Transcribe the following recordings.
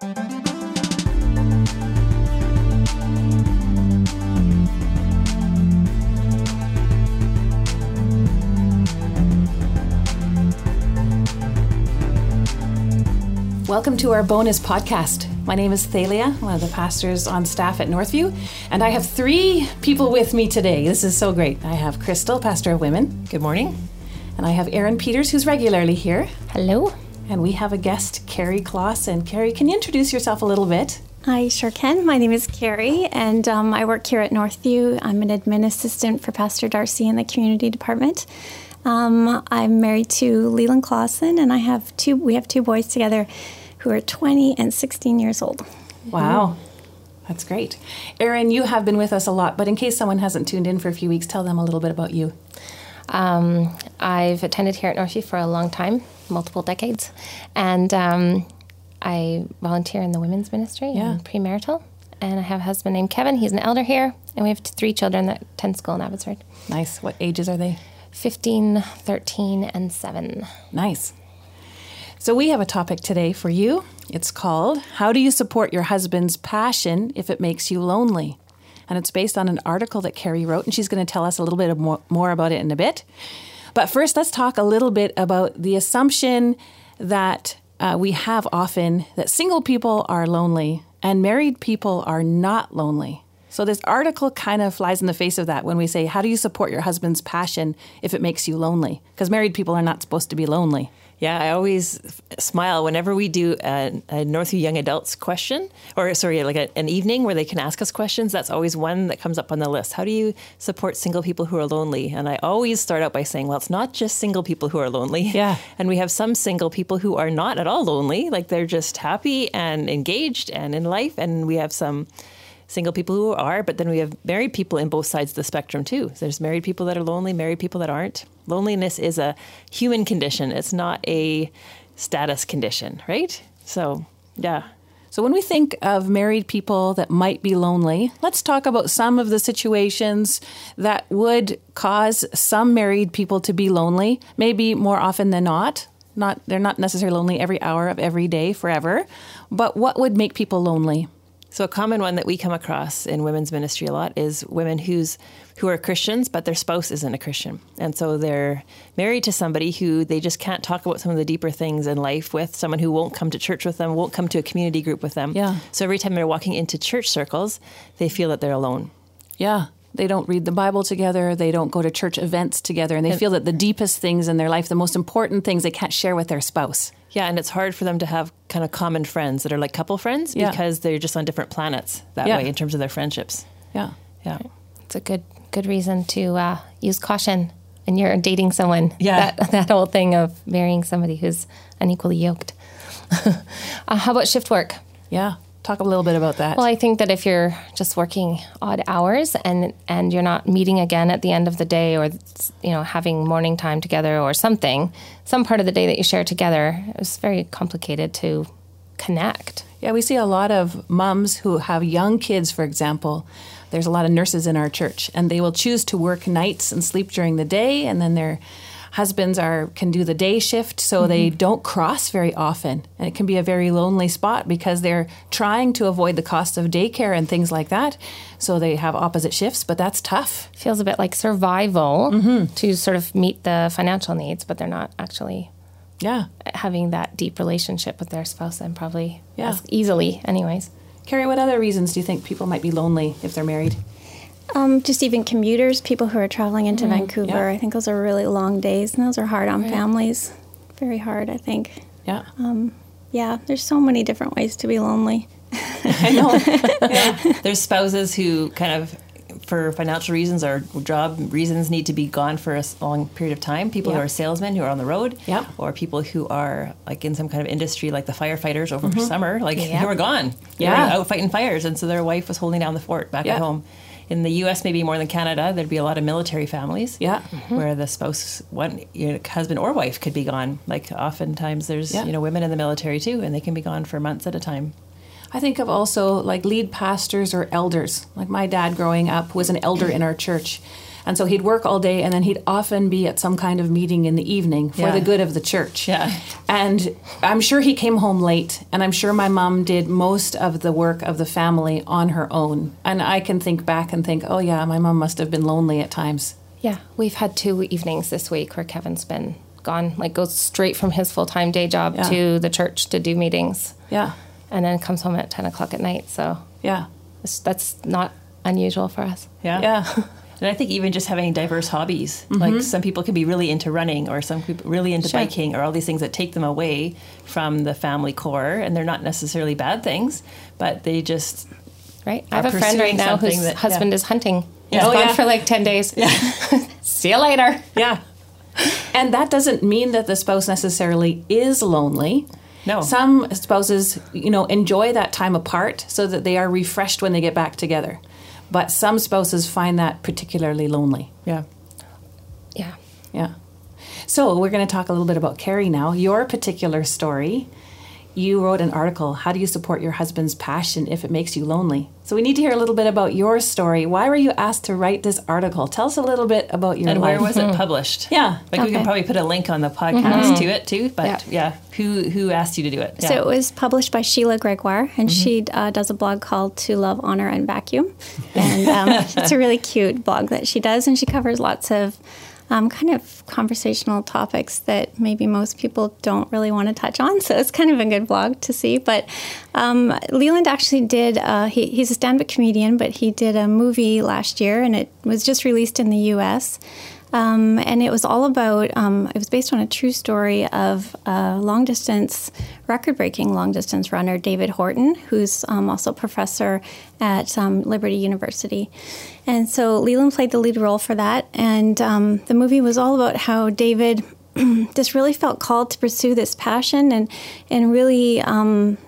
Welcome to our bonus podcast. My name is Thalia, one of the pastors on staff at Northview, and I have three people with me today. This is so great. I have Crystal, pastor of women. Good morning. And I have Erin Peters, who's regularly here. Hello. And we have a guest, Carrie Kloss. And Carrie, can you introduce yourself a little bit? I sure can. My name is Carrie, and um, I work here at Northview. I'm an admin assistant for Pastor Darcy in the community department. Um, I'm married to Leland Klassen, and I have two. We have two boys together who are 20 and 16 years old. Wow. That's great. Erin, you have been with us a lot, but in case someone hasn't tuned in for a few weeks, tell them a little bit about you. Um, I've attended here at Northview for a long time, multiple decades, and um, I volunteer in the women's ministry Yeah. and premarital. And I have a husband named Kevin. He's an elder here, and we have three children that attend school in Abbotsford Nice. What ages are they? 15, 13, and 7. Nice. So, we have a topic today for you. It's called How Do You Support Your Husband's Passion If It Makes You Lonely? And it's based on an article that Carrie wrote, and she's going to tell us a little bit more, more about it in a bit. But first, let's talk a little bit about the assumption that uh, we have often that single people are lonely and married people are not lonely. So, this article kind of flies in the face of that when we say, How do you support your husband's passion if it makes you lonely? Because married people are not supposed to be lonely. Yeah, I always smile whenever we do a, a Northview Young Adults question, or sorry, like a, an evening where they can ask us questions. That's always one that comes up on the list. How do you support single people who are lonely? And I always start out by saying, well, it's not just single people who are lonely. Yeah. And we have some single people who are not at all lonely, like they're just happy and engaged and in life. And we have some single people who are, but then we have married people in both sides of the spectrum too. So There's married people that are lonely, married people that aren't. Loneliness is a human condition. It's not a status condition, right? So, yeah. So, when we think of married people that might be lonely, let's talk about some of the situations that would cause some married people to be lonely, maybe more often than not. Not they're not necessarily lonely every hour of every day forever, but what would make people lonely? So a common one that we come across in women's ministry a lot is women who's who are Christians, but their spouse isn't a Christian, and so they're married to somebody who they just can't talk about some of the deeper things in life with. Someone who won't come to church with them, won't come to a community group with them. Yeah. So every time they're walking into church circles, they feel that they're alone. Yeah. They don't read the Bible together. They don't go to church events together. And they feel that the deepest things in their life, the most important things, they can't share with their spouse. Yeah, and it's hard for them to have kind of common friends that are like couple friends Yeah. because they're just on different planets that Yeah. way in terms of their friendships. Yeah. Yeah. It's a good good reason to uh, use caution when you're dating someone. Yeah. That, that whole thing of marrying somebody who's unequally yoked. uh, how about shift work? Yeah. Talk a little bit about that. Well, I think that if you're just working odd hours and and you're not meeting again at the end of the day, or you know having morning time together or something, some part of the day that you share together, it's very complicated to connect. Yeah, we see a lot of moms who have young kids, for example. There's a lot of nurses in our church, and they will choose to work nights and sleep during the day, and then their husbands are can do the day shift, so they don't cross very often, and it can be a very lonely spot because they're trying to avoid the cost of daycare and things like that. So they have opposite shifts, but that's tough. Feels a bit like survival Mm-hmm. to sort of meet the financial needs, but they're not actually Yeah, having that deep relationship with their spouse and probably Yeah. as easily, anyways. Carrie, what other reasons do you think people might be lonely if they're married? Um, just even commuters, people who are traveling into mm-hmm. Vancouver. yeah. I think those are really long days, and those are hard on families. Very hard, I think. Yeah, um, Yeah, there's so many different ways to be lonely. I know. There's spouses who kind of, for financial reasons or job reasons, need to be gone for a long period of time. People who are salesmen who are on the road, Yep. or people who are like in some kind of industry, like the firefighters over mm-hmm. summer, like Yeah. who are gone, Yeah. out fighting fires, and so their wife was holding down the fort back Yeah. at home. In the U.S., maybe more than Canada, there'd be a lot of military families, Yeah. Mm-hmm. where the spouse, one you know, husband or wife, could be gone. Like oftentimes, there's Yeah. you know women in the military too, and they can be gone for months at a time. I think of also like lead pastors or elders. Like my dad growing up was an elder in our church. And so he'd work all day and then he'd often be at some kind of meeting in the evening for Yeah. the good of the church. Yeah. And I'm sure he came home late, and I'm sure my mom did most of the work of the family on her own. And I can think back and think, oh, yeah, my mom must have been lonely at times. Yeah, we've had two evenings this week where Kevin's been gone, like goes straight from his full time day job Yeah. to the church to do meetings, Yeah. and then comes home at ten o'clock at night. So Yeah. that's not unusual for us. Yeah. Yeah. And I think even just having diverse hobbies, like mm-hmm. some people can be really into running or some people really into Sure. biking or all these things that take them away from the family core. And they're not necessarily bad things, but they just, Right? I have a friend right now whose that- husband yeah. is hunting. Yeah. He's Oh, gone yeah. for like ten days. Yeah. See you later. Yeah. And that doesn't mean that the spouse necessarily is lonely. No. Some spouses, you know, enjoy that time apart so that they are refreshed when they get back together. But some spouses find that particularly lonely. yeah. Yeah. Yeah. So we're going to talk a little bit about Carrie now. Your particular story. You wrote an article, How Do You Support Your Husband's Passion If It Makes You Lonely? So we need to hear a little bit about your story. Why were you asked to write this article? Tell us a little bit about your And life. where was it published? Yeah. Like we can probably put a link on the podcast to it too. But Yeah. yeah. who who asked you to do it? So it was published by Sheila Gregoire, and she uh, does a blog called To Love, Honor, and Vacuum. And um, it's a really cute blog that she does, and she covers lots of um, kind of conversational topics that maybe most people don't really want to touch on. So it's kind of a good blog to see. But um, Leland actually did, uh, he, he's a stand up comedian, but he did a movie last year, and it was just released in the US. Um, and it was all about, um, it was based on a true story of a long distance, record breaking long distance runner, David Horton, who's um, also a professor at um, Liberty University. And so Leland played the lead role for that. And um, the movie was all about how David just really felt called to pursue this passion and, and really. Um,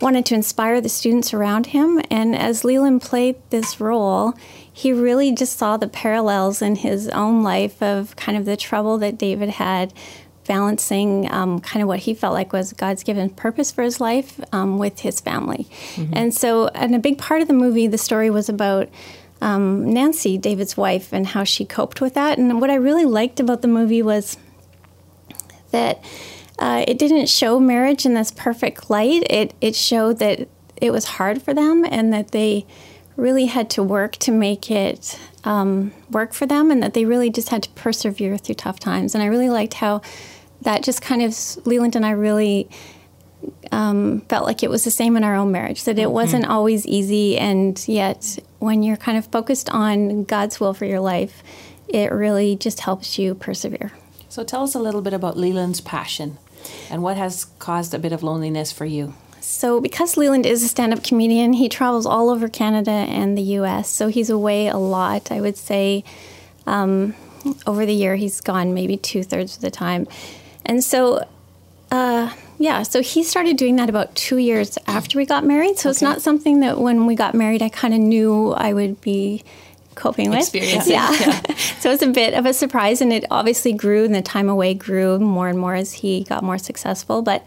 wanted to inspire the students around him. And as Leland played this role, he really just saw the parallels in his own life of kind of the trouble that David had balancing um, kind of what he felt like was God's given purpose for his life um, with his family. And so, and a big part of the movie, the story was about. Um, Nancy, David's wife, and how she coped with that. And what I really liked about the movie was that uh, it didn't show marriage in this perfect light. It it showed that it was hard for them and that they really had to work to make it um, work for them, and that they really just had to persevere through tough times. And I really liked how that just kind of Leland and I really um, felt like it was the same in our own marriage that it wasn't always easy, and yet when you're kind of focused on God's will for your life, it really just helps you persevere. So tell us a little bit about Leland's passion and what has caused a bit of loneliness for you. So, because Leland is a stand up comedian, he travels all over Canada and the US. So, he's away a lot. I would say um, over the year, he's gone maybe two thirds of the time. And so, uh, yeah, so he started doing that about two years after we got married. So, it's not something that when we got married, I kind of knew I would be coping with. Experiencing, Yeah. so it's a bit of a surprise, and it obviously grew, and the time away grew more and more as he got more successful. But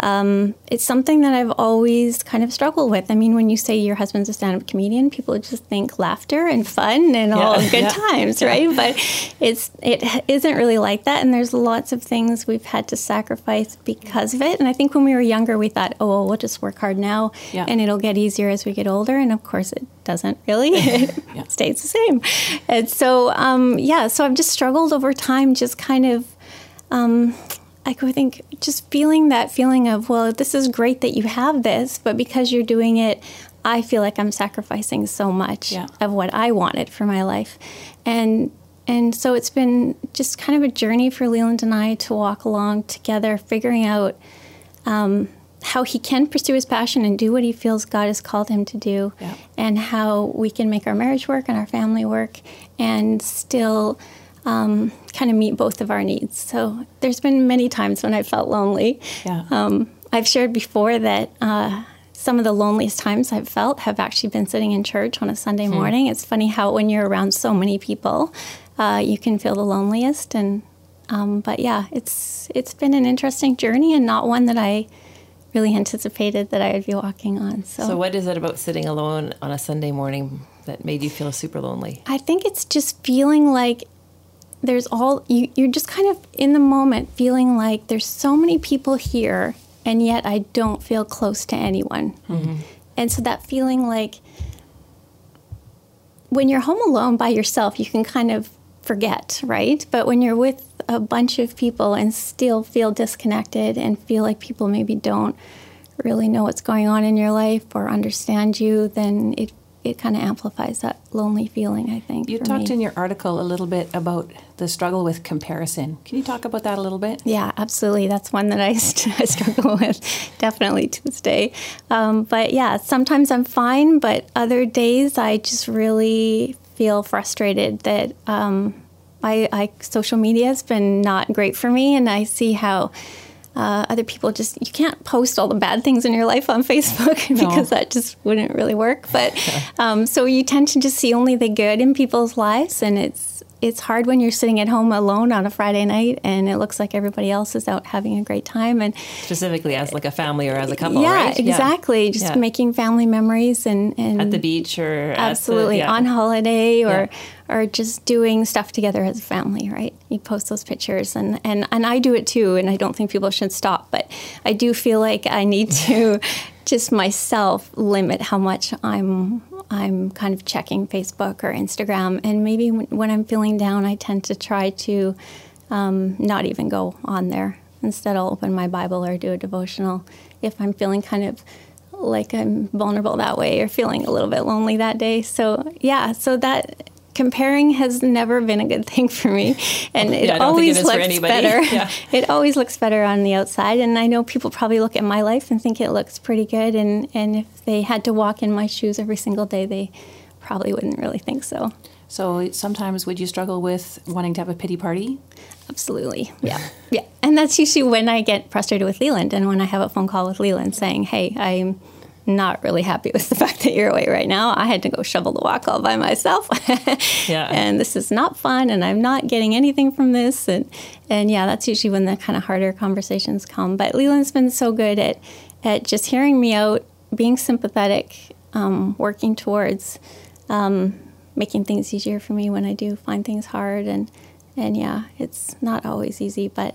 um, it's something that I've always kind of struggled with. I mean, when you say your husband's a stand-up comedian, people just think laughter and fun and all good Yeah. times, right? But it's it isn't really like that, and there's lots of things we've had to sacrifice because of it. And I think when we were younger, we thought, oh, well, we'll just work hard now, Yeah. and it'll get easier as we get older. And of course, it doesn't really. it stays the same. And so, um, yeah, so I've just struggled over time, just kind of. Um, I could think just feeling that feeling of, well, this is great that you have this, but because you're doing it, I feel like I'm sacrificing so much Yeah. of what I wanted for my life. And and so it's been just kind of a journey for Leland and I to walk along together, figuring out um, how he can pursue his passion and do what he feels God has called him to do, Yeah. and how we can make our marriage work and our family work and still um, kind of meet both of our needs. So there's been many times when I felt lonely. Yeah. Um, I've shared before that uh, some of the loneliest times I've felt have actually been sitting in church on a Sunday morning. It's funny how when you're around so many people, uh, you can feel the loneliest. And um, but yeah, it's it's been an interesting journey and not one that I really anticipated that I would be walking on. So, So what is it about sitting alone on a Sunday morning that made you feel super lonely? I think it's just feeling like there's all you, you're just kind of in the moment feeling like there's so many people here and yet I don't feel close to anyone. Mm-hmm. And so that feeling like when you're home alone by yourself, you can kind of forget, right? But when you're with a bunch of people and still feel disconnected and feel like people maybe don't really know what's going on in your life or understand you, then it it kind of amplifies that lonely feeling, I think. You talked me. in your article a little bit about the struggle with comparison. Can you talk about that a little bit? Yeah, absolutely. That's one that I, st- I struggle with definitely to this day. Um, but yeah, sometimes I'm fine, but other days I just really feel frustrated that um, I, I social media has been not great for me, and I see how uh, other people just you can't post all the bad things in your life on Facebook no. because that just wouldn't really work. But um, so you tend to just see only the good in people's lives, and it's it's hard when you're sitting at home alone on a Friday night and it looks like everybody else is out having a great time and specifically as like a family or as a couple yeah right? exactly yeah. just yeah. making family memories and, and at the beach or absolutely the, yeah. on holiday or or just doing stuff together as a family right you post those pictures and and and I do it too and I don't think people should stop but I do feel like I need to just myself limit how much I'm I'm kind of checking Facebook or Instagram, and maybe when I'm feeling down, I tend to try to um, not even go on there. Instead, I'll open my Bible or do a devotional if I'm feeling kind of like I'm vulnerable that way or feeling a little bit lonely that day. So, yeah, so that comparing has never been a good thing for me, and it yeah, always it looks better. Yeah. it always looks better on the outside, and I know people probably look at my life and think it looks pretty good, and and if they had to walk in my shoes every single day, they probably wouldn't really think so. So sometimes would you struggle with wanting to have a pity party? Absolutely. Yeah. Yeah. And that's usually when I get frustrated with Leland and when I have a phone call with Leland saying, Hey, I'm not really happy with the fact that you're away right now. I had to go shovel the walk all by myself. yeah. And this is not fun and I'm not getting anything from this and and yeah, that's usually when the kind of harder conversations come. But Leland's been so good at at just hearing me out, being sympathetic, um, working towards um, making things easier for me when I do find things hard and and yeah, it's not always easy, but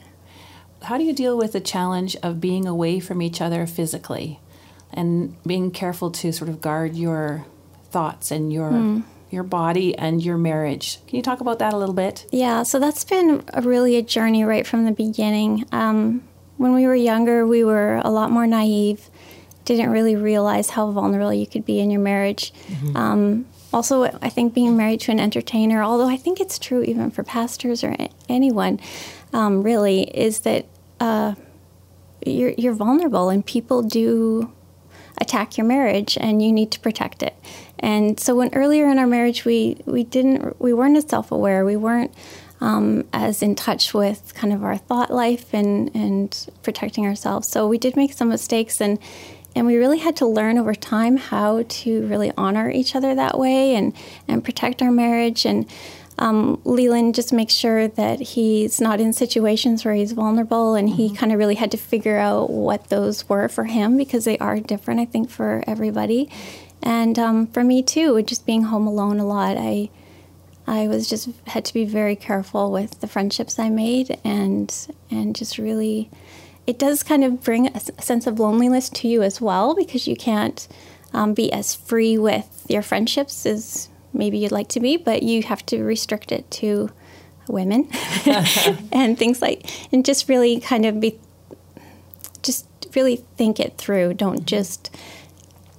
how do you deal with the challenge of being away from each other physically? And being careful to sort of guard your thoughts and your mm. your body and your marriage. Can you talk about that a little bit? Yeah, so that's been a really a journey right from the beginning. Um, when we were younger, we were a lot more naive, didn't really realize how vulnerable you could be in your marriage. Mm-hmm. Um, also, I think being married to an entertainer, although I think it's true even for pastors or anyone, um, really, is that uh, you're, you're vulnerable and people do attack your marriage and you need to protect it. And so when earlier in our marriage we we didn't we weren't as self-aware, we weren't um, as in touch with kind of our thought life and and protecting ourselves. So we did make some mistakes and and we really had to learn over time how to really honor each other that way and and protect our marriage and um, Leland just makes sure that he's not in situations where he's vulnerable, and mm-hmm. he kind of really had to figure out what those were for him because they are different, I think, for everybody. And um, for me too, just being home alone a lot, I I was just had to be very careful with the friendships I made, and and just really, it does kind of bring a sense of loneliness to you as well because you can't um, be as free with your friendships as maybe you'd like to be, but you have to restrict it to women and things like, and just really kind of be, just really think it through. Don't mm-hmm. just,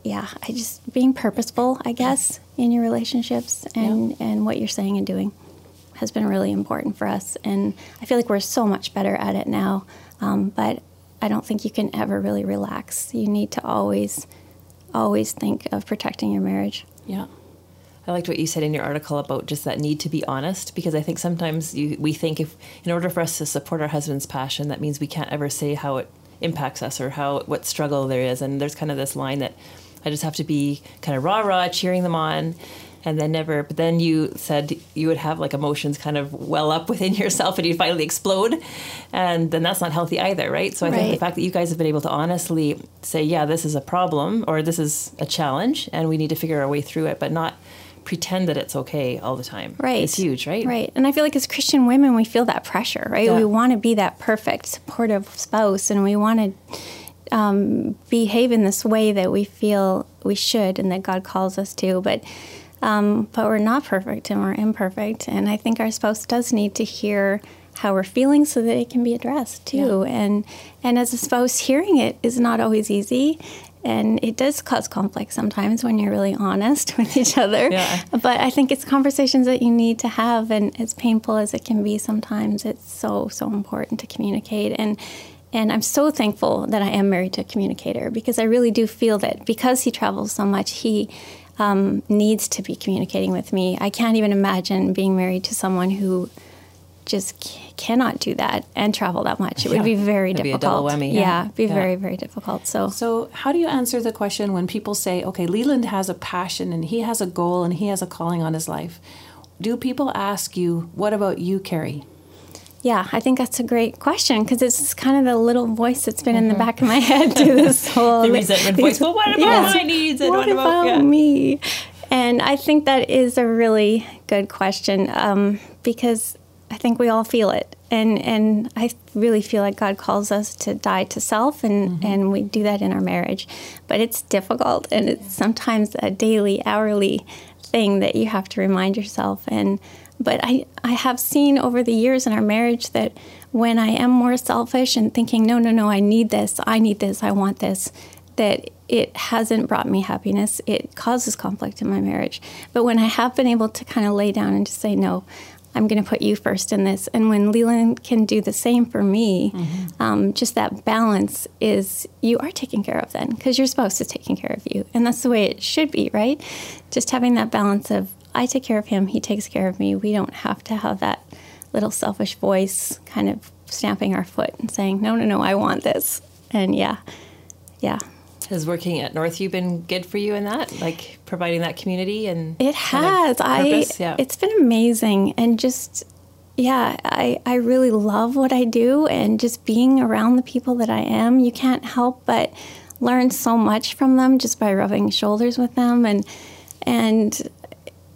yeah, I just being purposeful, I guess, in your relationships and yeah. and what you're saying and doing has been really important for us. And I feel like we're so much better at it now. Um, but I don't think you can ever really relax. You need to always, always think of protecting your marriage. Yeah. I liked what you said in your article about just that need to be honest, because I think sometimes you, we think if, in order for us to support our husband's passion, that means we can't ever say how it impacts us or how what struggle there is. And there's kind of this line that I just have to be kind of rah rah, cheering them on, and then never. But then you said you would have like emotions kind of well up within yourself, and you'd finally explode, and then that's not healthy either, right? So I right. think the fact that you guys have been able to honestly say, yeah, this is a problem or this is a challenge, and we need to figure our way through it, but not pretend that it's okay all the time. Right. It's huge, right? Right. And I feel like as Christian women, we feel that pressure, right? Yeah. We want to be that perfect, supportive spouse, and we want to um, behave in this way that we feel we should and that God calls us to. But um, but we're not perfect and we're imperfect. And I think our spouse does need to hear how we're feeling so that it can be addressed too. And and as a spouse, hearing it is not always easy. And it does cause conflict sometimes when you're really honest with each other. Yeah. But I think it's conversations that you need to have, and as painful as it can be sometimes, it's so so important to communicate. And and I'm so thankful that I am married to a communicator because I really do feel that because he travels so much, he um, needs to be communicating with me. I can't even imagine being married to someone who just c- cannot do that and travel that much. It Yeah. would be very It'd be difficult. double whammy, Yeah, yeah. it'd be Yeah. very very difficult. So So, how do you answer the question when people say, okay, Leland has a passion and he has a goal and he has a calling on his life? Do people ask you, what about you, Carrie? Yeah, I think that's a great question because it's kind of the little voice that's been in the back of my head through this whole The resentment voice. Well, what about my needs? and What about yeah. me? And I think that is a really good question um, because I think we all feel it, and and I really feel like God calls us to die to self, and mm-hmm. and we do that in our marriage, but it's difficult, and it's sometimes a daily, hourly thing that you have to remind yourself and but I, I have seen over the years in our marriage that when I am more selfish and thinking, no, no, no, I need this, I need this, I want this, that it hasn't brought me happiness. It causes conflict in my marriage. But when I have been able to kind of lay down and just say, no, I'm going to put you first in this. And when Leland can do the same for me, um, just that balance is you are taken care of then because your spouse is taking care of you. And that's the way it should be, right? Just having that balance of I take care of him, he takes care of me. We don't have to have that little selfish voice kind of stamping our foot and saying, no, no, no, I want this. And yeah, yeah. Has working at Northview been good for you in that? Like providing that community and It kind of has. I yeah. it's been amazing and just yeah, I, I really love what I do and just being around the people that I am, you can't help but learn so much from them just by rubbing shoulders with them and and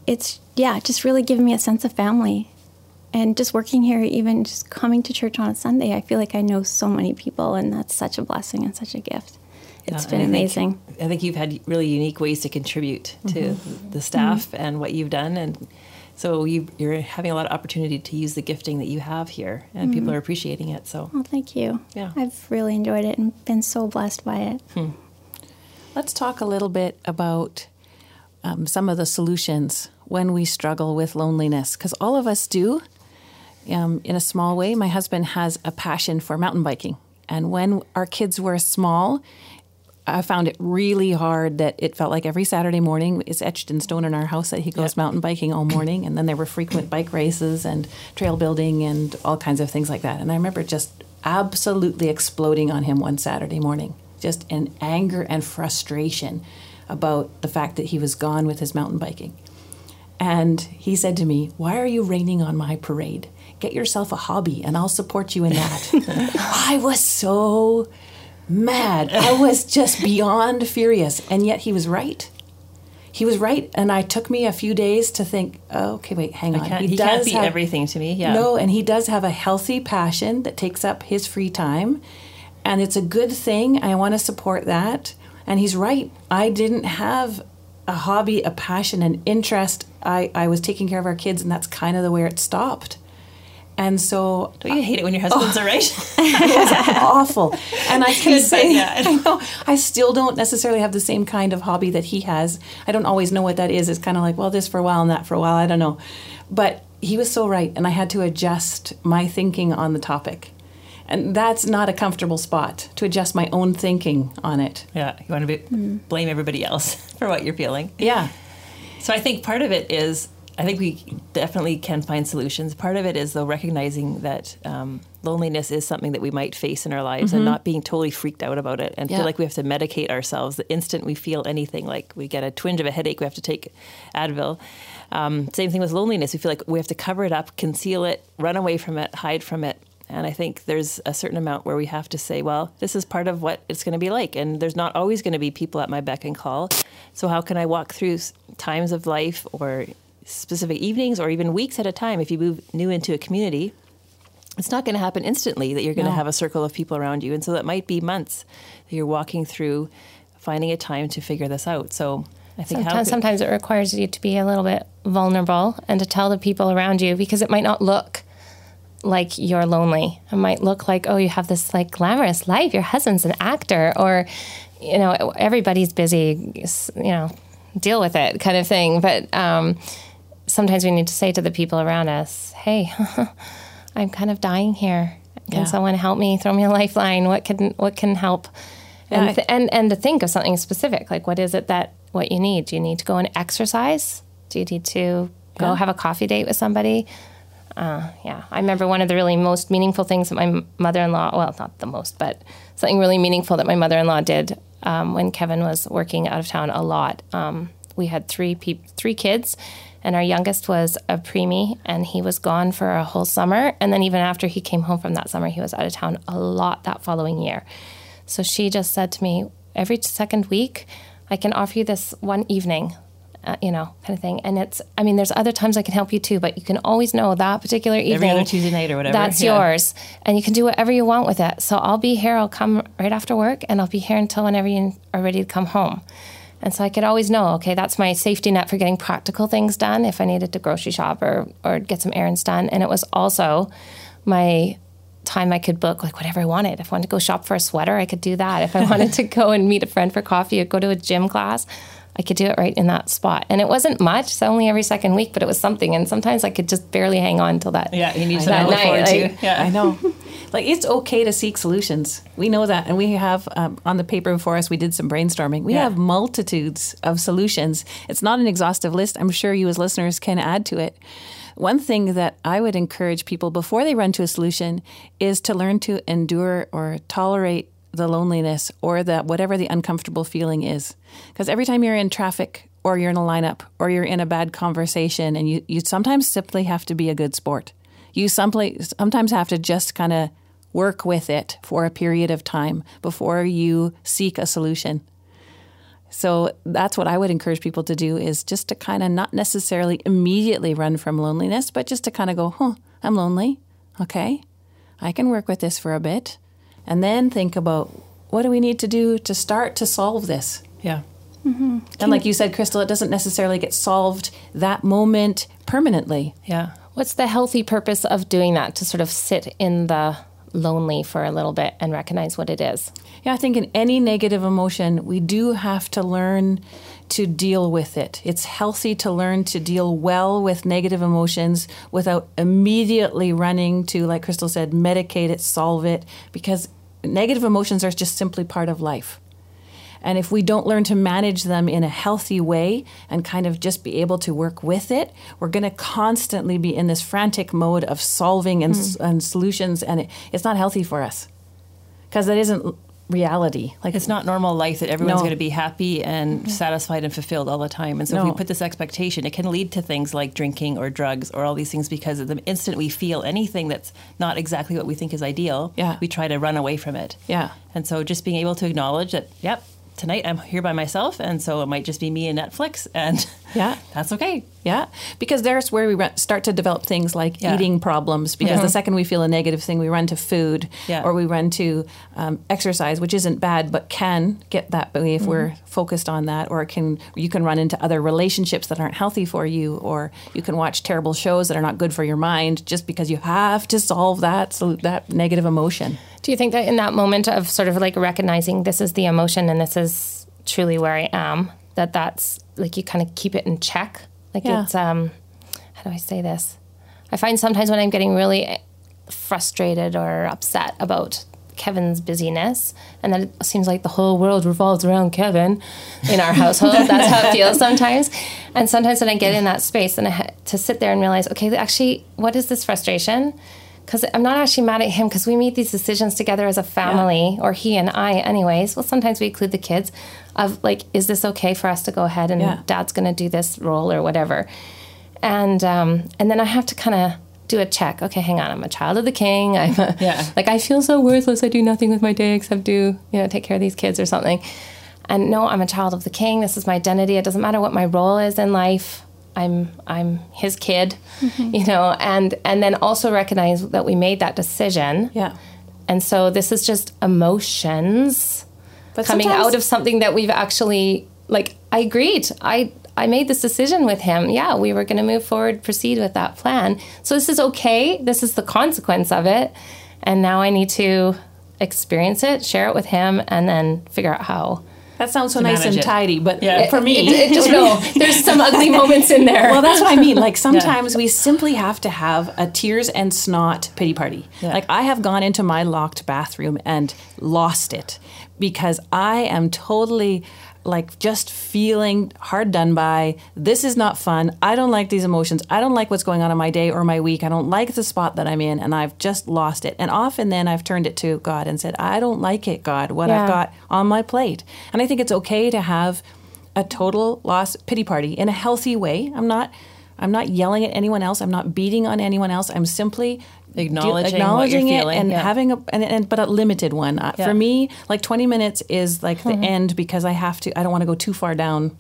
it's yeah, just really given me a sense of family. And just working here, even just coming to church on a Sunday, I feel like I know so many people, and that's such a blessing and such a gift. It's Yeah, been and I amazing. Think, I think you've had really unique ways to contribute to Mm-hmm. the staff and what you've done, and so you, you're having a lot of opportunity to use the gifting that you have here, and people are appreciating it. So Well, thank you. Yeah. I've really enjoyed it and been so blessed by it. Let's talk a little bit about um, some of the solutions when we struggle with loneliness, because all of us do. Um, in a small way, my husband has a passion for mountain biking. And when our kids were small, I found it really hard that it felt like every Saturday morning is etched in stone in our house that he goes mountain biking all morning. And then there were frequent bike races and trail building and all kinds of things like that. And I remember just absolutely exploding on him one Saturday morning, just in anger and frustration about the fact that he was gone with his mountain biking. And he said to me, Why are you raining on my parade? Get yourself a hobby and I'll support you in that. I was so mad. I was just beyond furious. And yet he was right. He was right. And I took me a few days to think, oh, okay, wait, hang on. can't- he can't be everything to me, yeah. No, and he does have a healthy passion that takes up his free time. And it's a good thing. I want to support that. And he's right. I didn't have a hobby, a passion, an interest. I, I was taking care of our kids, and that's kind of the where it stopped. And so don't you hate it when your husband's Oh. all right? awful. And I can say, yeah. I know, I still don't necessarily have the same kind of hobby that he has. I don't always know what that is. It's kind of like, well, this for a while and that for a while. I don't know. But he was so right, and I had to adjust my thinking on the topic. And that's not a comfortable spot to adjust my own thinking on it. yeah, you want to be, hmm. blame everybody else for what you're feeling. Yeah. So I think part of it is, I think we definitely can find solutions. Part of it is though recognizing that um, loneliness is something that we might face in our lives, and not being totally freaked out about it, and Yeah. feel like we have to medicate ourselves the instant we feel anything. Like we get a twinge of a headache, we have to take Advil. Um, same thing with loneliness. We feel like we have to cover it up, conceal it, run away from it, hide from it. And I think there's a certain amount where we have to say, well, this is part of what it's going to be like. And there's not always going to be people at my beck and call. So, how can I walk through times of life or specific evenings or even weeks at a time if you move new into a community? It's not going to happen instantly that you're going to have a circle of people around you. And so that might be months that you're walking through finding a time to figure this out. So, I think how Sometimes, could- sometimes it requires you to be a little bit vulnerable and to tell the people around you because it might not look like you're lonely. It might look like, oh, you have this like glamorous life. Your husband's an actor, or you know, everybody's busy. You know, deal with it, kind of thing. But um, sometimes we need to say to the people around us, hey, I'm kind of dying here. Can Yeah. someone help me? Throw me a lifeline. What can what can help? Yeah, And, th- and and to think of something specific, like what is it that what you need? Do you need to go and exercise? Do you need to go Yeah. have a coffee date with somebody? Uh, yeah, I remember one of the really most meaningful things that my mother-in-law, well, not the most, but something really meaningful that my mother-in-law did um, when Kevin was working out of town a lot. Um, we had three peop three kids, and our youngest was a preemie, and he was gone for a whole summer. And then even after he came home from that summer, he was out of town a lot that following year. So she just said to me, every second week, I can offer you this one evening, uh, you know, kind of thing. And it's, I mean, there's other times I can help you too, but you can always know that particular evening. Every other Tuesday night or whatever, That's yeah. yours. And you can do whatever you want with it. So I'll be here. I'll come right after work and I'll be here until whenever you are ready to come home. And so I could always know, okay, that's my safety net for getting practical things done if I needed to grocery shop or, or get some errands done. And it was also my time I could book like whatever I wanted. If I wanted to go shop for a sweater, I could do that. If I wanted to go and meet a friend for coffee or go to a gym class, I could do it right in that spot. And it wasn't much, so only every second week, but it was something. And sometimes I could just barely hang on till that. Yeah, you need that something to look forward to. Yeah. I know. like it's okay to seek solutions. We know that, and we have um, on the paper before us. We did some brainstorming. We Yeah. have multitudes of solutions. It's not an exhaustive list. I'm sure you as listeners can add to it. One thing that I would encourage people before they run to a solution is to learn to endure or tolerate the loneliness or that whatever the uncomfortable feeling is. Because every time you're in traffic or you're in a lineup or you're in a bad conversation, and you, you sometimes simply have to be a good sport. You simply sometimes have to just kind of work with it for a period of time before you seek a solution. So that's what I would encourage people to do is just to kind of not necessarily immediately run from loneliness, but just to kind of go, huh, I'm lonely. Okay. I can work with this for a bit. And then think about what do we need to do to start to solve this? Yeah. Mm-hmm. And like you said, Crystal, it doesn't necessarily get solved that moment permanently. Yeah. What's the healthy purpose of doing that to sort of sit in the lonely for a little bit and recognize what it is? Yeah, I think in any negative emotion, we do have to learn to deal with it. It's healthy to learn to deal well with negative emotions without immediately running to, like Crystal said, medicate it, solve it, because negative emotions are just simply part of life. And if we don't learn to manage them in a healthy way and kind of just be able to work with it, we're going to constantly be in this frantic mode of solving and, hmm. and solutions, and it, it's not healthy for us because that isn't reality. Like It's not normal life that everyone's No. going to be happy and satisfied and fulfilled all the time. And so if we put this expectation, it can lead to things like drinking or drugs or all these things because the instant we feel anything that's not exactly what we think is ideal, Yeah. we try to run away from it. Yeah. And so just being able to acknowledge that, yep, tonight I'm here by myself, and so it might just be me and Netflix, and Yeah. that's okay. Yeah, because there's where we start to develop things like Yeah. eating problems. Because the second we feel a negative thing, we run to food Yeah. or we run to um, exercise, which isn't bad, but can get that if we're focused on that. Or can you can run into other relationships that aren't healthy for you, or you can watch terrible shows that are not good for your mind just because you have to solve that so that negative emotion. Do you think that in that moment of sort of like recognizing this is the emotion and this is truly where I am, that that's like you kind of keep it in check? Like Yeah. it's, um, how do I say this? I find sometimes when I'm getting really frustrated or upset about Kevin's busyness, and then it seems like the whole world revolves around Kevin in our household. That's how it feels sometimes. And sometimes when I get in that space and I ha- to sit there and realize, okay, actually, what is this frustration? Because I'm not actually mad at him because we make these decisions together as a family, or he and I, anyways. Well, sometimes we include the kids of like, is this okay for us to go ahead and Yeah. dad's going to do this role or whatever? And um, and then I have to kind of do a check. Okay, hang on. I'm a child of the king. I'm a, Yeah. like I feel so worthless. I do nothing with my day except do you know take care of these kids or something. And no, I'm a child of the king. This is my identity. It doesn't matter what my role is in life. I'm I'm his kid, mm-hmm. you know, and and then also recognize that we made that decision. Yeah. And so this is just emotions But coming out of something that we've actually like I agreed. I I made this decision with him. Yeah, we were going to move forward, proceed with that plan. So this is okay. This is the consequence of it. And now I need to experience it, share it with him and then figure out how. That sounds so nice and it. tidy, but Yeah. for me, It, it just no, there's some ugly moments in there. well, that's what I mean. Like sometimes we simply have to have a tears and snot pity party. Yeah. Like I have gone into my locked bathroom and lost it because I am totally like just feeling hard done by. This is not fun. I don't like these emotions. I don't like what's going on in my day or my week. I don't like the spot that I'm in and I've just lost it. And often then I've turned it to God and said, I don't like it, God, what I've got on my plate. And I think it's okay to have a total loss pity party in a healthy way. I'm not I'm not yelling at anyone else. I'm not beating on anyone else. I'm simply Acknowledging what you're acknowledging it feeling, and yeah. having a and, and but a limited one. Uh, Yeah. For me, like 20 minutes is like the end because I have to I don't want to go too far down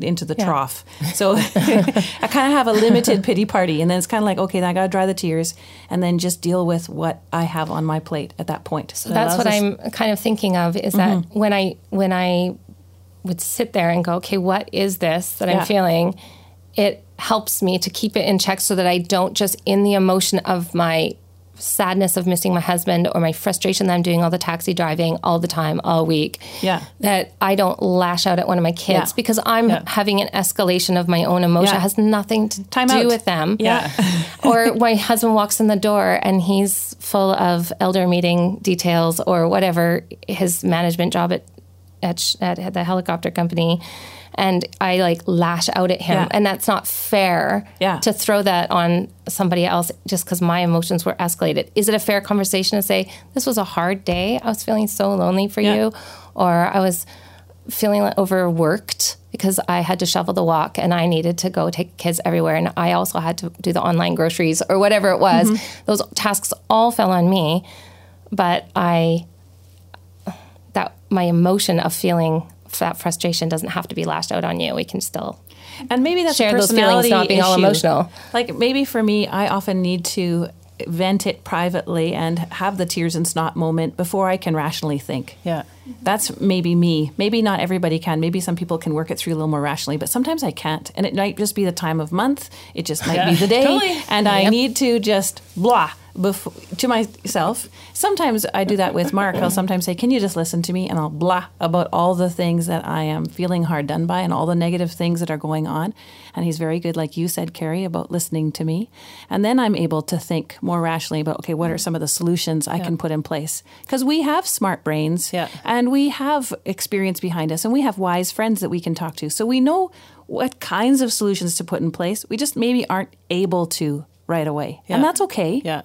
into the trough. So I kind of have a limited pity party and then it's kind of like okay, then I got to dry the tears and then just deal with what I have on my plate at that point. So that's what I'm kind of thinking of is that Mm-hmm. when I when I would sit there and go, okay, what is this that Yeah. I'm feeling? It helps me to keep it in check so that I don't just in the emotion of my sadness of missing my husband or my frustration that I'm doing all the taxi driving all the time all week. Yeah. That I don't lash out at one of my kids Yeah. because I'm Yeah. having an escalation of my own emotion. Yeah. It has nothing to Time do out. with them Yeah. or my husband walks in the door and he's full of elder meeting details or whatever his management job at at, at the helicopter company and I like lash out at him Yeah. and that's not fair Yeah. to throw that on somebody else just cuz my emotions were escalated. Is it a fair conversation to say this was a hard day? I was feeling so lonely for Yeah. you or I was feeling overworked because I had to shovel the walk and I needed to go take kids everywhere and I also had to do the online groceries or whatever it was. Mm-hmm. Those tasks all fell on me, but I that my emotion of feeling that frustration doesn't have to be lashed out on you. We can still and maybe that's Share those feelings, personality not being all emotional. Like maybe for me, I often need to vent it privately and have the tears and snot moment before I can rationally think. Yeah. That's maybe me. Maybe not everybody can. Maybe some people can work it through a little more rationally, but sometimes I can't. And it might just be the time of month. It just might be the day. totally. And I need to just blah before, to myself. Sometimes I do that with Mark. I'll sometimes say, Can you just listen to me? And I'll blah about all the things that I am feeling hard done by and all the negative things that are going on. And he's very good, like you said, Carrie, about listening to me. And then I'm able to think more rationally about, okay, what are some of the solutions I can put in place? Because we have smart brains Yeah. and we have experience behind us and we have wise friends that we can talk to. So we know what kinds of solutions to put in place. We just maybe aren't able to right away. And that's okay. Yeah.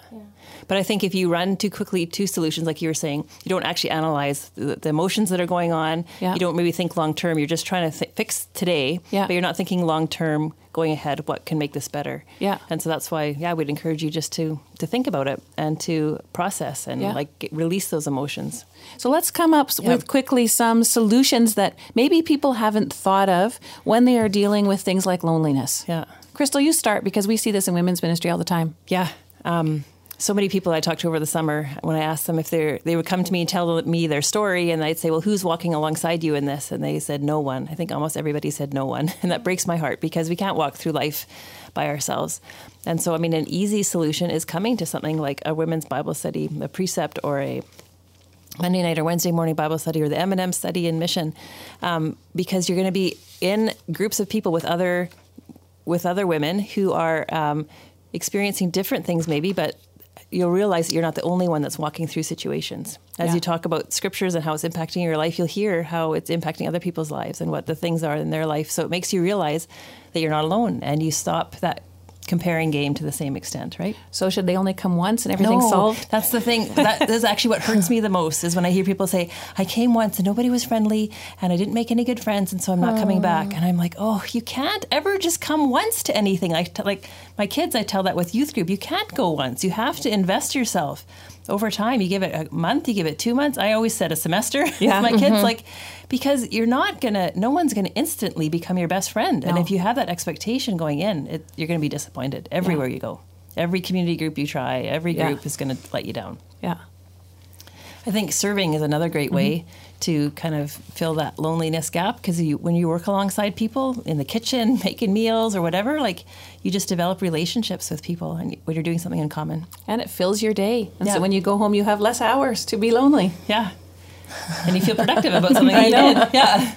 But I think if you run too quickly to solutions, like you were saying, you don't actually analyze the, the emotions that are going on. Yeah. You don't maybe think long term. You're just trying to th- fix today, Yeah. but you're not thinking long term, going ahead. What can make this better? Yeah. And so that's why, yeah, we'd encourage you just to to think about it and to process and Yeah. like get, release those emotions. So let's come up with quickly some solutions that maybe people haven't thought of when they are dealing with things like loneliness. Yeah. Crystal, you start because we see this in women's ministry all the time. Yeah. Um, so many people I talked to over the summer, when I asked them if they they would come to me and tell me their story, and I'd say, "Well, who's walking alongside you in this?" And they said, "No one." I think almost everybody said no one, and that breaks my heart because we can't walk through life by ourselves. And so, I mean, an easy solution is coming to something like a women's Bible study, a precept, or a Monday night or Wednesday morning Bible study or the M&M study in mission, um, because you're going to be in groups of people with other with other women who are um, experiencing different things, maybe, but you'll realize that you're not the only one that's walking through situations. As Yeah. you talk about scriptures and how it's impacting your life, you'll hear how it's impacting other people's lives and what the things are in their life. So it makes you realize that you're not alone, and you stop that comparing game to the same extent, right? So should they only come once and everything's solved? That's the thing. That is actually what hurts me the most is when I hear people say, I came once and nobody was friendly and I didn't make any good friends and so I'm not coming oh. back. And I'm like, oh, you can't ever just come once to anything. I t- like my kids, I tell that with youth group. You can't go once. You have to invest yourself over time. You give it a month, you give it two months. I always said a semester Yeah. with my kids, mm-hmm. like because you're not gonna, no one's gonna instantly become your best friend. And if you have that expectation going in, it, you're gonna be disappointed everywhere you go. Every community group you try, every Yeah. group is gonna let you down. Yeah. I think serving is another great mm-hmm. way to kind of fill that loneliness gap because you, when you work alongside people in the kitchen, making meals or whatever, like you just develop relationships with people and when you're doing something in common. And it fills your day. And Yeah. so when you go home, you have less hours to be lonely. Yeah. And you feel productive about something I you know. did. Yeah.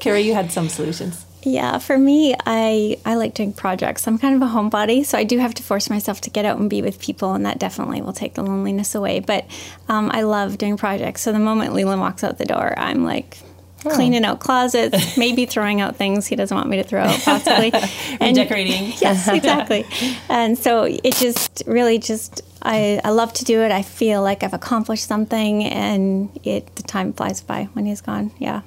Carrie, you had some solutions. Yeah, for me, I I like doing projects. I'm kind of a homebody, so I do have to force myself to get out and be with people, and that definitely will take the loneliness away. But um, I love doing projects. So the moment Leland walks out the door, I'm like cleaning out closets, maybe throwing out things he doesn't want me to throw out, possibly, and decorating. yes, exactly. and so it just really just I, I love to do it. I feel like I've accomplished something, and it the time flies by when he's gone. Yeah.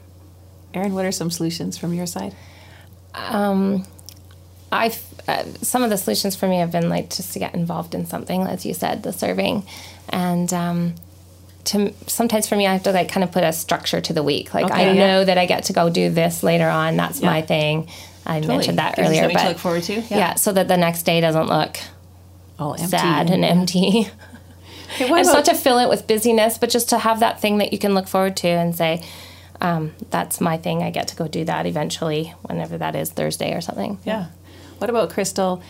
Erin, what are some solutions from your side? I've uh, some of the solutions for me have been like just to get involved in something, as you said, the serving, and um, to sometimes for me I have to like kind of put a structure to the week. Like I Okay. know that I get to go do this later on. That's my thing. I mentioned that Gives earlier, something but to look forward to. yeah. so that the next day doesn't look All empty. sad and empty. Okay, it's about- not to fill it with busyness, but just to have that thing that you can look forward to and say, um, "That's my thing. I get to go do that eventually, whenever that is, Thursday or something." Yeah. What about Crystal?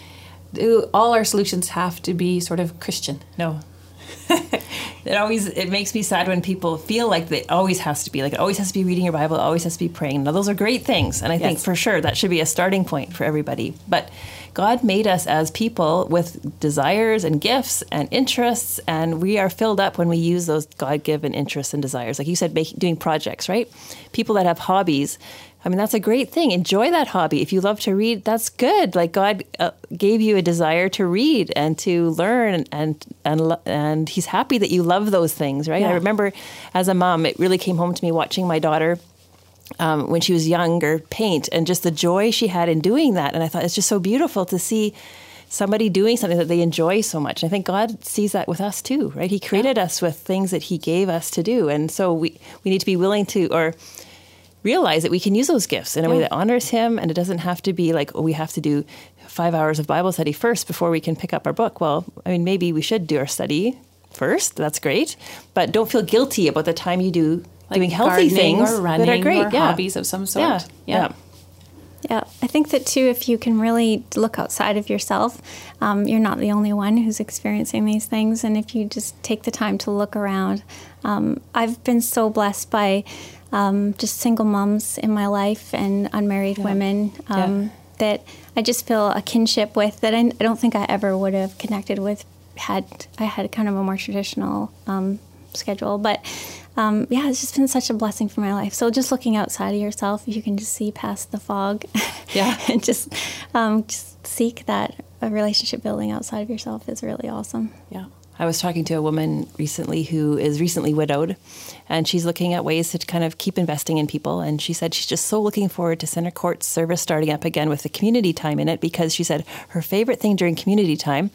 Do all our solutions have to be sort of Christian? No. it always it makes me sad when people feel like it always has to be like it always has to be reading your Bible, it always has to be praying. Now those are great things, and I think for sure that should be a starting point for everybody. But God made us as people with desires and gifts and interests, and we are filled up when we use those God-given interests and desires. Like you said, making, doing projects, right? People that have hobbies. I mean, that's a great thing. Enjoy that hobby. If you love to read, that's good. Like God uh, gave you a desire to read and to learn, and and lo- and He's happy that you love those things, right? I remember as a mom, it really came home to me watching my daughter um, when she was younger paint and just the joy she had in doing that. And I thought it's just so beautiful to see somebody doing something that they enjoy so much. And I think God sees that with us too, right? He created us with things that He gave us to do, and so we we need to be willing to or realize that we can use those gifts in a way that honors him. And it doesn't have to be like oh we have to do five hours of bible study first before we can pick up our book. Well i mean maybe we should do our study first. That's great. But don't feel guilty about the time you do doing healthy things or running that are great or yeah. hobbies of some sort. yeah yeah, Yeah, I think that too, if you can really look outside of yourself, um, you're not the only one who's experiencing these things. And if you just take the time to look around, um, I've been so blessed by um, just single moms in my life and unmarried women um, Yeah. that I just feel a kinship with that I, I don't think I ever would have connected with had I had kind of a more traditional um, schedule. But um, yeah, it's just been such a blessing for my life. So just looking outside of yourself, you can just see past the fog, Yeah. and just um, just seek that a relationship building outside of yourself is really awesome. Yeah. I was talking to a woman recently who is recently widowed, and she's looking at ways to kind of keep investing in people. And she said she's just so looking forward to Center Court service starting up again with the community time in it because she said her favorite thing during community time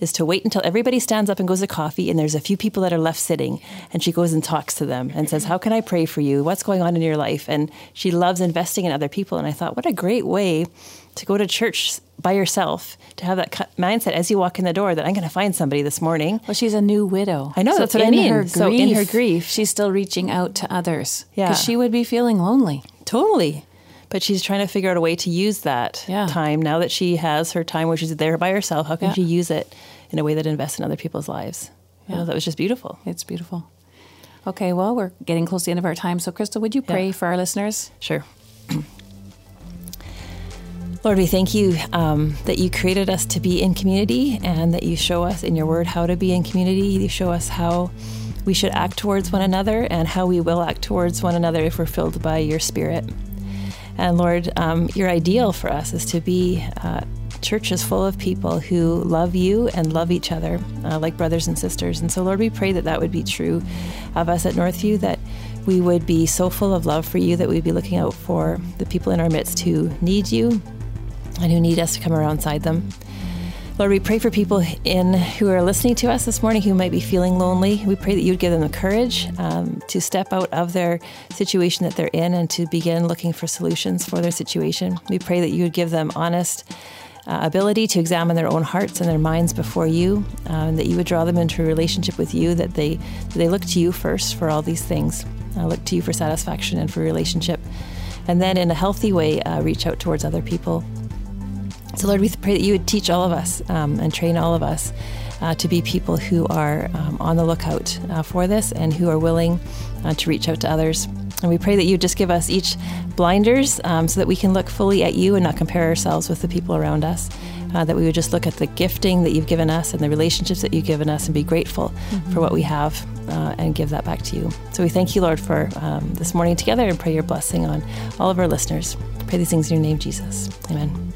is to wait until everybody stands up and goes to coffee, and there's a few people that are left sitting, and she goes and talks to them and says, "How can I pray for you? What's going on in your life?" And she loves investing in other people. And I thought, what a great way to go to church by yourself to have that mindset as you walk in the door that I'm going to find somebody this morning. Well, she's a new widow. I know, that's what I mean. Her So in her grief, grief- she's still reaching out to others. Yeah. Because she would be feeling lonely. Totally. But she's trying to figure out a way to use that Yeah. time now that she has her time where she's there by herself. How can Yeah. she use it in a way that invests in other people's lives? Yeah. Yeah. that was just beautiful. It's beautiful. Okay, well, we're getting close to the end of our time. So, Crystal, would you pray Yeah. for our listeners? Sure. Lord, we thank you um, that you created us to be in community and that you show us in your word how to be in community. You show us how we should act towards one another and how we will act towards one another if we're filled by your spirit. And Lord, um, your ideal for us is to be uh, church is full of people who love you and love each other uh, like brothers and sisters. And so, Lord, we pray that that would be true of us at Northview, that we would be so full of love for you that we'd be looking out for the people in our midst who need you and who need us to come alongside them. Lord, we pray for people in who are listening to us this morning who might be feeling lonely. We pray that you would give them the courage um, to step out of their situation that they're in and to begin looking for solutions for their situation. We pray that you would give them honest uh, ability to examine their own hearts and their minds before you, um, that you would draw them into a relationship with you, that they that they look to you first for all these things, uh, look to you for satisfaction and for relationship, and then in a healthy way uh, reach out towards other people. So, Lord, we pray that you would teach all of us um, and train all of us uh, to be people who are um, on the lookout uh, for this and who are willing uh, to reach out to others. And we pray that you just give us each blinders um, so that we can look fully at you and not compare ourselves with the people around us. Uh, that we would just look at the gifting that you've given us and the relationships that you've given us and be grateful mm-hmm. for what we have uh, and give that back to you. So we thank you, Lord, for um, this morning together and pray your blessing on all of our listeners. Pray these things in your name, Jesus. Amen.